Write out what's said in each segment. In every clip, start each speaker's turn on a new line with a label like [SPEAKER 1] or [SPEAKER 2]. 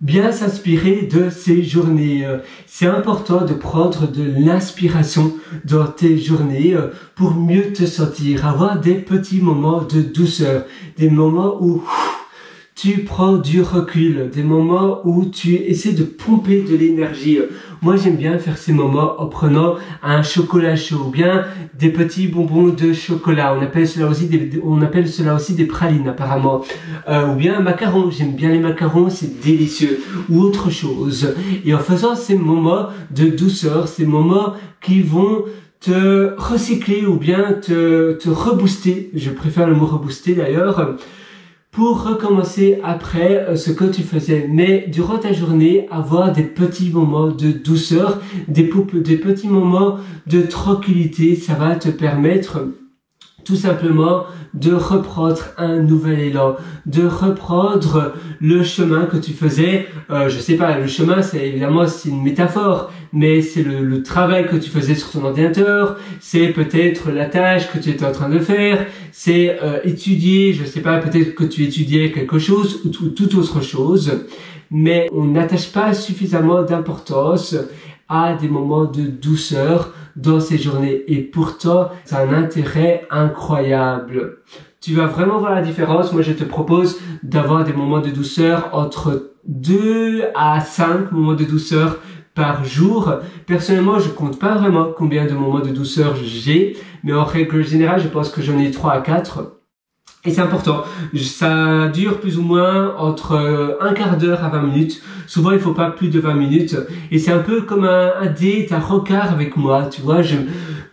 [SPEAKER 1] bien s'inspirer de ces journées. C'est important de prendre de l'inspiration dans tes journées euh, pour mieux te sentir, avoir des petits moments de douceur, des moments où tu prends du recul, des moments où tu essaies de pomper de l'énergie. Moi, j'aime bien faire ces moments en prenant un chocolat chaud ou bien des petits bonbons de chocolat. On appelle cela aussi des, pralines apparemment. Euh, ou bien un macaron. J'aime bien les macarons, c'est délicieux. Ou autre chose. Et en faisant ces moments de douceur, ces moments qui vont te recycler ou bien te, te rebooster. Je préfère le mot rebooster d'ailleurs pour recommencer après euh, ce que tu faisais. Mais durant ta journée, avoir des petits moments de douceur, des, des petits moments de tranquillité, ça va te permettre tout simplement de reprendre un nouvel élan, de reprendre le chemin que tu faisais. Euh, je sais pas, le chemin, c'est évidemment c'est une métaphore, mais c'est le, travail que tu faisais sur ton ordinateur, c'est peut-être la tâche que tu étais en train de faire, c'est euh, étudier, je sais pas, peut-être que tu étudiais quelque chose ou toute autre chose, mais on n'attache pas suffisamment d'importance à des moments de douceur dans ces journées. Et pourtant, c'est un intérêt incroyable. Tu vas vraiment voir la différence. Moi, je te propose d'avoir des moments de douceur entre 2 à 5 moments de douceur par jour. Personnellement, je compte pas vraiment combien de moments de douceur j'ai, mais en règle générale, je pense que j'en ai 3 à 4. Et c'est important. Ça dure plus ou moins entre euh, un quart d'heure à 20 minutes. Souvent, il faut pas plus de 20 minutes. Et c'est un peu comme un, un date, un rencard avec moi. Tu vois, je,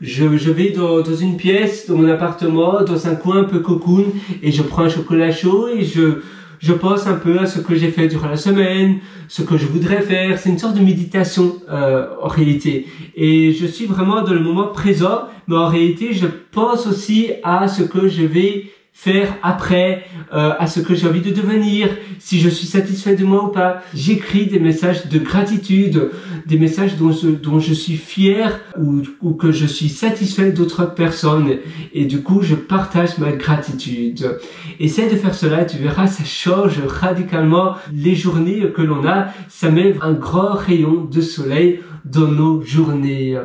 [SPEAKER 1] je, je vais dans, dans une pièce, dans mon appartement, dans un coin un peu cocoon, et je prends un chocolat chaud et je, je pense un peu à ce que j'ai fait durant la semaine, ce que je voudrais faire. C'est une sorte de méditation euh, en réalité. Et je suis vraiment dans le moment présent, mais en réalité, je pense aussi à ce que je vais faire après, euh, à ce que j'ai envie de devenir, si je suis satisfait de moi ou pas. J'écris des messages de gratitude, des messages dont je, dont je suis fier ou, ou que je suis satisfait d'autres personnes. Et du coup, je partage ma gratitude. Essaye de faire cela, tu verras, ça change radicalement les journées que l'on a. Ça met un grand rayon de soleil dans nos journées.